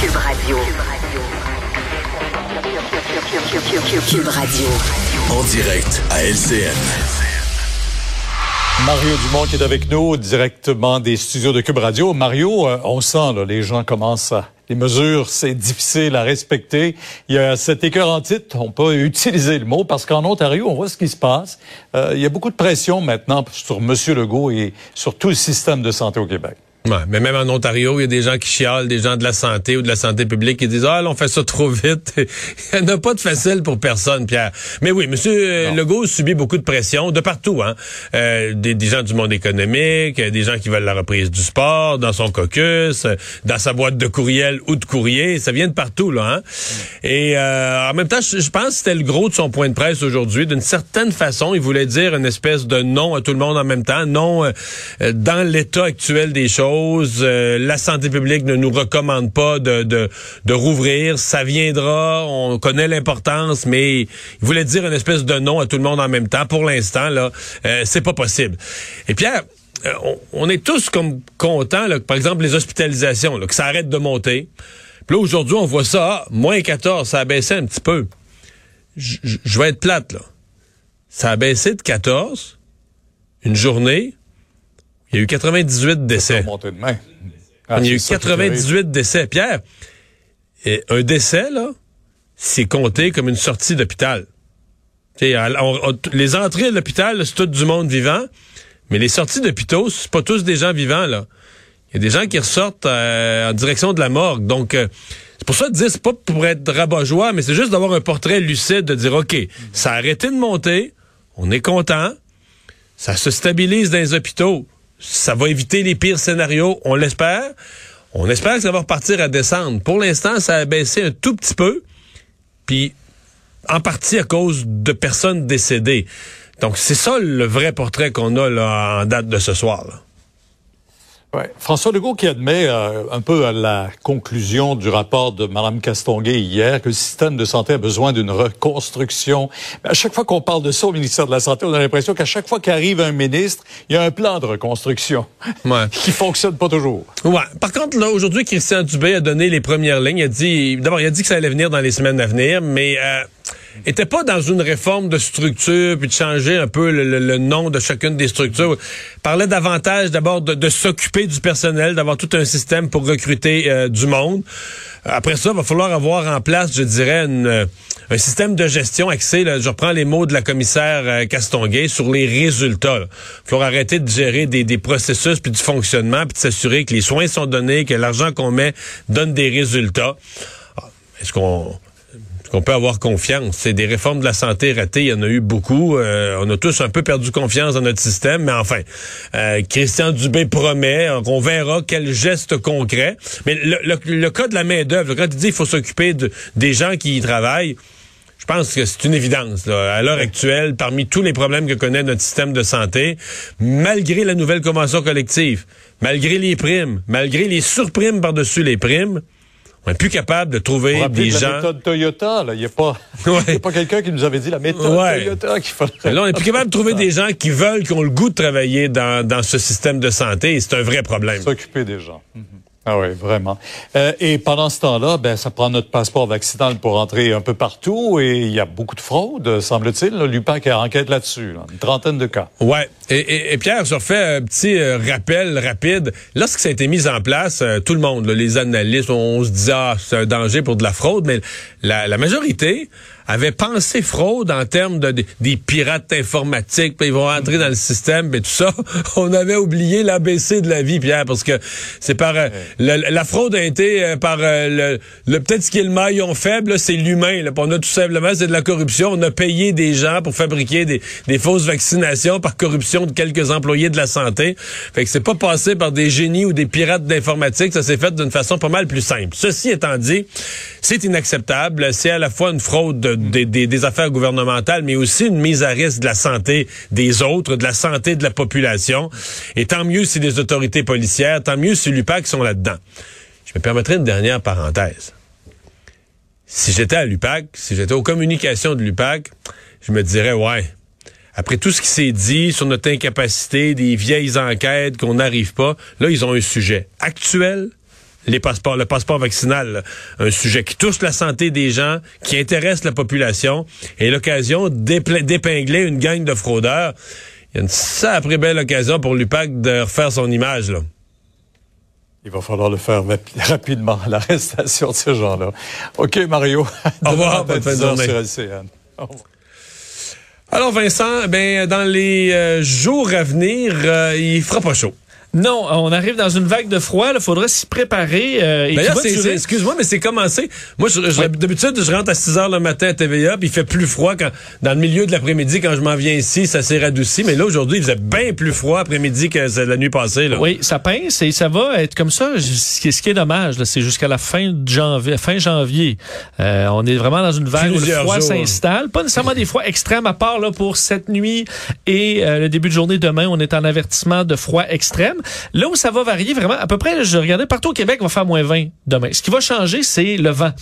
Cube Radio. Cube Radio. En direct à LCN. Mario Dumont qui est avec nous directement des studios de Cube Radio. Mario, euh, on sent là, les gens commencent à les mesures, c'est difficile à respecter. Il y a cet écœur en titre, on peut utiliser le mot, parce qu'en Ontario, on voit ce qui se passe. Euh, il y a beaucoup de pression maintenant sur M. Legault et sur tout le système de santé au Québec. Ouais, mais même en Ontario, il y a des gens qui chialent, des gens de la santé ou de la santé publique qui disent ah, là, on fait ça trop vite. il n'y a pas de facile pour personne, Pierre. Mais oui, Monsieur euh, Legault subit beaucoup de pression de partout, hein. Euh, des, des, gens du monde économique, des gens qui veulent la reprise du sport, dans son caucus, dans sa boîte de courriel ou de courrier, ça vient de partout là. Hein? Et euh, en même temps, je, je pense que c'était le gros de son point de presse aujourd'hui. D'une certaine façon, il voulait dire une espèce de non à tout le monde en même temps, non euh, dans l'état actuel des choses euh, la santé publique ne nous recommande pas de, rouvrir. Ça viendra. On connaît l'importance, mais il voulait dire une espèce de non à tout le monde en même temps. Pour l'instant, là, euh, c'est pas possible. Et Pierre, euh, on, est tous comme contents, là, par exemple, les hospitalisations, là, que ça arrête de monter. Puis là, aujourd'hui, on voit ça, ah, moins 14, ça a baissé un petit peu. Je vais être plate, là. Ça a baissé de 14, une journée, il y a eu 98 décès. Ah, il y a eu 98 décès. Pierre, un décès, là, c'est compté comme une sortie d'hôpital. Les entrées de l'hôpital, c'est tout du monde vivant, mais les sorties d'hôpitaux, c'est pas tous des gens vivants, là. Il y a des gens qui ressortent euh, en direction de la morgue. Donc, euh, c'est pour ça de dire, c'est pas pour être rabat-joie, mais c'est juste d'avoir un portrait lucide, de dire, OK, ça a arrêté de monter, on est content, ça se stabilise dans les hôpitaux ça va éviter les pires scénarios, on l'espère. On espère que ça va repartir à descendre. Pour l'instant, ça a baissé un tout petit peu, puis en partie à cause de personnes décédées. Donc, c'est ça le vrai portrait qu'on a là, en date de ce soir. François Legault qui admet euh, un peu à la conclusion du rapport de Mme Castonguay hier que le système de santé a besoin d'une reconstruction. Mais à chaque fois qu'on parle de ça au ministère de la Santé, on a l'impression qu'à chaque fois qu'arrive un ministre, il y a un plan de reconstruction ouais. qui fonctionne pas toujours. Ouais. Par contre, là, aujourd'hui, Christian Dubé a donné les premières lignes. Il a dit, d'abord, il a dit que ça allait venir dans les semaines à venir, mais euh, était pas dans une réforme de structure puis de changer un peu le, nom de chacune des structures. Parlait davantage d'abord de, s'occuper du personnel, d'avoir tout un système pour recruter euh, du monde. Après ça, il va falloir avoir en place, je dirais, euh, un système de gestion axé, là, je reprends les mots de la commissaire euh, sur les résultats. Il falloir arrêter de gérer des, des processus puis du fonctionnement puis de s'assurer que les soins sont donnés, que l'argent qu'on met donne des résultats. Ah, est-ce qu'on qu'on peut avoir confiance? C'est des réformes de la santé ratées, il y en a eu beaucoup. Euh, on a tous un peu perdu confiance dans notre système, mais enfin, euh, Christian Dubé promet qu'on verra quel geste concret. Mais le, cas de la main d'œuvre, quand il dit qu'il faut s'occuper de, des gens qui y travaillent, je pense que c'est une évidence. À l'heure actuelle, parmi tous les problèmes que connaît notre système de santé, malgré la nouvelle convention collective, malgré les primes, malgré les surprimes par-dessus les primes, on n'est plus capable de trouver des gens. La méthode Toyota, là, il n'y a pas, pas quelqu'un qui nous avait dit la méthode Toyota qu'il faudrait. Là, on n'est plus capable de trouver des gens qui veulent, qui ont le goût de travailler dans, dans ce système de santé, et c'est un vrai problème. S'occuper des gens. Mm-hmm. Ah oui, vraiment. Euh, et pendant ce temps-là, ben, ça prend notre passeport vaccinal pour entrer un peu partout et il y a beaucoup de fraude, semble-t-il. L'UPAC enquête là-dessus, une trentaine de cas. Ouais. Et, et, Pierre, je refais un petit euh, rappel rapide. Lorsque ça a été mis en place, euh, tout le monde, les analystes, on, se disait, ah, c'est un danger pour de la fraude, mais la, la majorité avait pensé fraude en termes de, des pirates informatiques, puis ils vont entrer dans le système, mais tout ça, on avait oublié l'ABC de la vie, Pierre, parce que c'est par euh, la fraude a été euh, par euh, le, peut-être ce qui est le maillon faible, c'est l'humain. On a tout simplement c'est de la corruption. On a payé des gens pour fabriquer des, des fausses vaccinations par corruption de quelques employés de la santé. Fait que c'est pas passé par des génies ou des pirates d'informatique, ça s'est fait d'une façon pas mal plus simple. Ceci étant dit, c'est inacceptable. C'est à la fois une fraude de des, affaires gouvernementales, mais aussi une mise à risque de la santé des autres, de la santé de la population. Et tant mieux si les autorités policières, tant mieux si l'UPAC sont là-dedans. Je me permettrai une dernière parenthèse. Si j'étais à l'UPAC, si j'étais aux communications de l'UPAC, je me dirais, ouais, après tout ce qui s'est dit sur notre incapacité, des vieilles enquêtes qu'on n'arrive pas, là, ils ont un sujet actuel, les passeports, le passeport vaccinal, un sujet qui touche la santé des gens, qui intéresse la population, et l'occasion d'épingler une gang de fraudeurs. Il y a une sacrée belle occasion pour l'UPAC de refaire son image, là. Il va falloir le faire rapidement, l'arrestation de ces gens-là. OK, Mario. Au revoir, bonne fin de journée. Alors, Vincent, ben, dans les euh, jours à venir, euh, il fera pas chaud. Non, on arrive dans une vague de froid. Il faudrait s'y préparer. Euh, excuse-moi, mais c'est commencé. Moi, je, d'habitude, je rentre à 6 heures le matin à TVA, puis il fait plus froid quand, dans le milieu de l'après-midi quand je m'en viens ici. Ça s'est radouci. Mais là, aujourd'hui, il faisait bien plus froid après-midi que la nuit passée. Là. Oui, ça pince et ça va être comme ça. Ce qui, est dommage, c'est jusqu'à la fin de janvier. Fin janvier. Euh, on est vraiment dans une vague où le froid s'installe. Pas nécessairement des froids extrêmes, à part là, pour cette nuit et euh, le début de journée demain. On est en avertissement de froid extrême. Là où ça va varier vraiment, à peu près, je regardais partout au Québec, va faire moins 20 demain. Ce qui va changer, c'est le vent.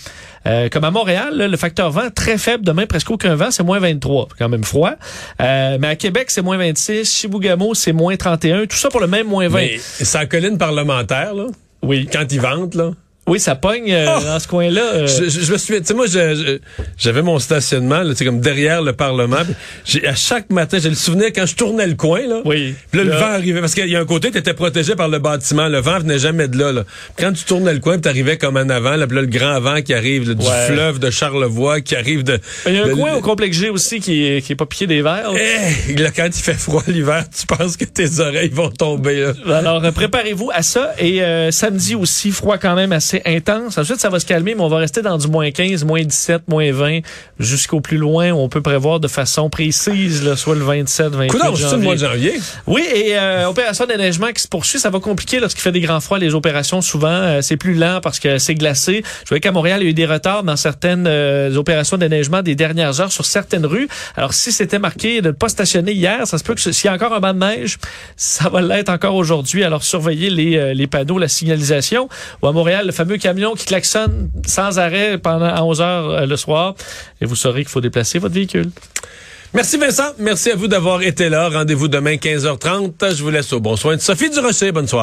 Euh, comme à Montréal, le facteur vent très faible demain, presque aucun vent, c'est moins 23, quand même froid. Euh, mais à Québec, c'est moins 26, Chibougamau, c'est moins 31, tout ça pour le même moins 20. Mais c'est la colline parlementaire, là. Oui. Quand ils ventent, là. Oui, ça pogne euh, oh! dans ce coin-là. Euh. Je, je, me souviens, tu sais, moi, j'avais mon stationnement, là, comme derrière le Parlement. J'ai, à chaque matin, j'ai le souvenir quand je tournais le coin, là. Oui. Puis là, le vent arrivait. Parce qu'il y a un côté, tu étais protégé par le bâtiment. Le vent venait jamais de là. là. Quand tu tournais le coin, tu arrivais comme en avant. Là, puis là, le grand vent qui arrive du fleuve de Charlevoix, qui arrive de... Il y a un coin au complexe G aussi qui est, qui est pas piqué des verres. Eh, là, quand il fait froid l'hiver, tu penses que tes oreilles vont tomber. Là. Alors, préparez-vous à ça. Et euh, samedi aussi, froid quand même assez intense ça va se calmer, mais on va rester dans du moins 15, moins 17, moins 20, jusqu'au plus loin. On peut prévoir de façon précise, là, soit le 27, 28 janvier. c'est le mois de janvier? Oui, et euh, opération d'enneigement qui se poursuit, ça va compliquer lorsqu'il fait des grands froids. Les opérations, souvent, euh, c'est plus lent parce que c'est glacé. Je voyais qu'à Montréal, il y a eu des retards dans certaines euh, opérations d'enneigement des dernières heures sur certaines rues. Alors, si c'était marqué de ne pas stationner hier, ça se peut que s'il y a encore un banc de neige, ça va l'être encore aujourd'hui. Alors, surveillez les, les panneaux, la signalisation. Ou à Montréal, le fameux camion qui klaxonne sans arrêt pendant 11 heures euh, le soir et vous saurez qu'il faut déplacer votre véhicule. Merci Vincent. Merci à vous d'avoir été là. Rendez-vous demain 15h30. Je vous laisse au bon soin de Sophie Durocher. Bonne soirée.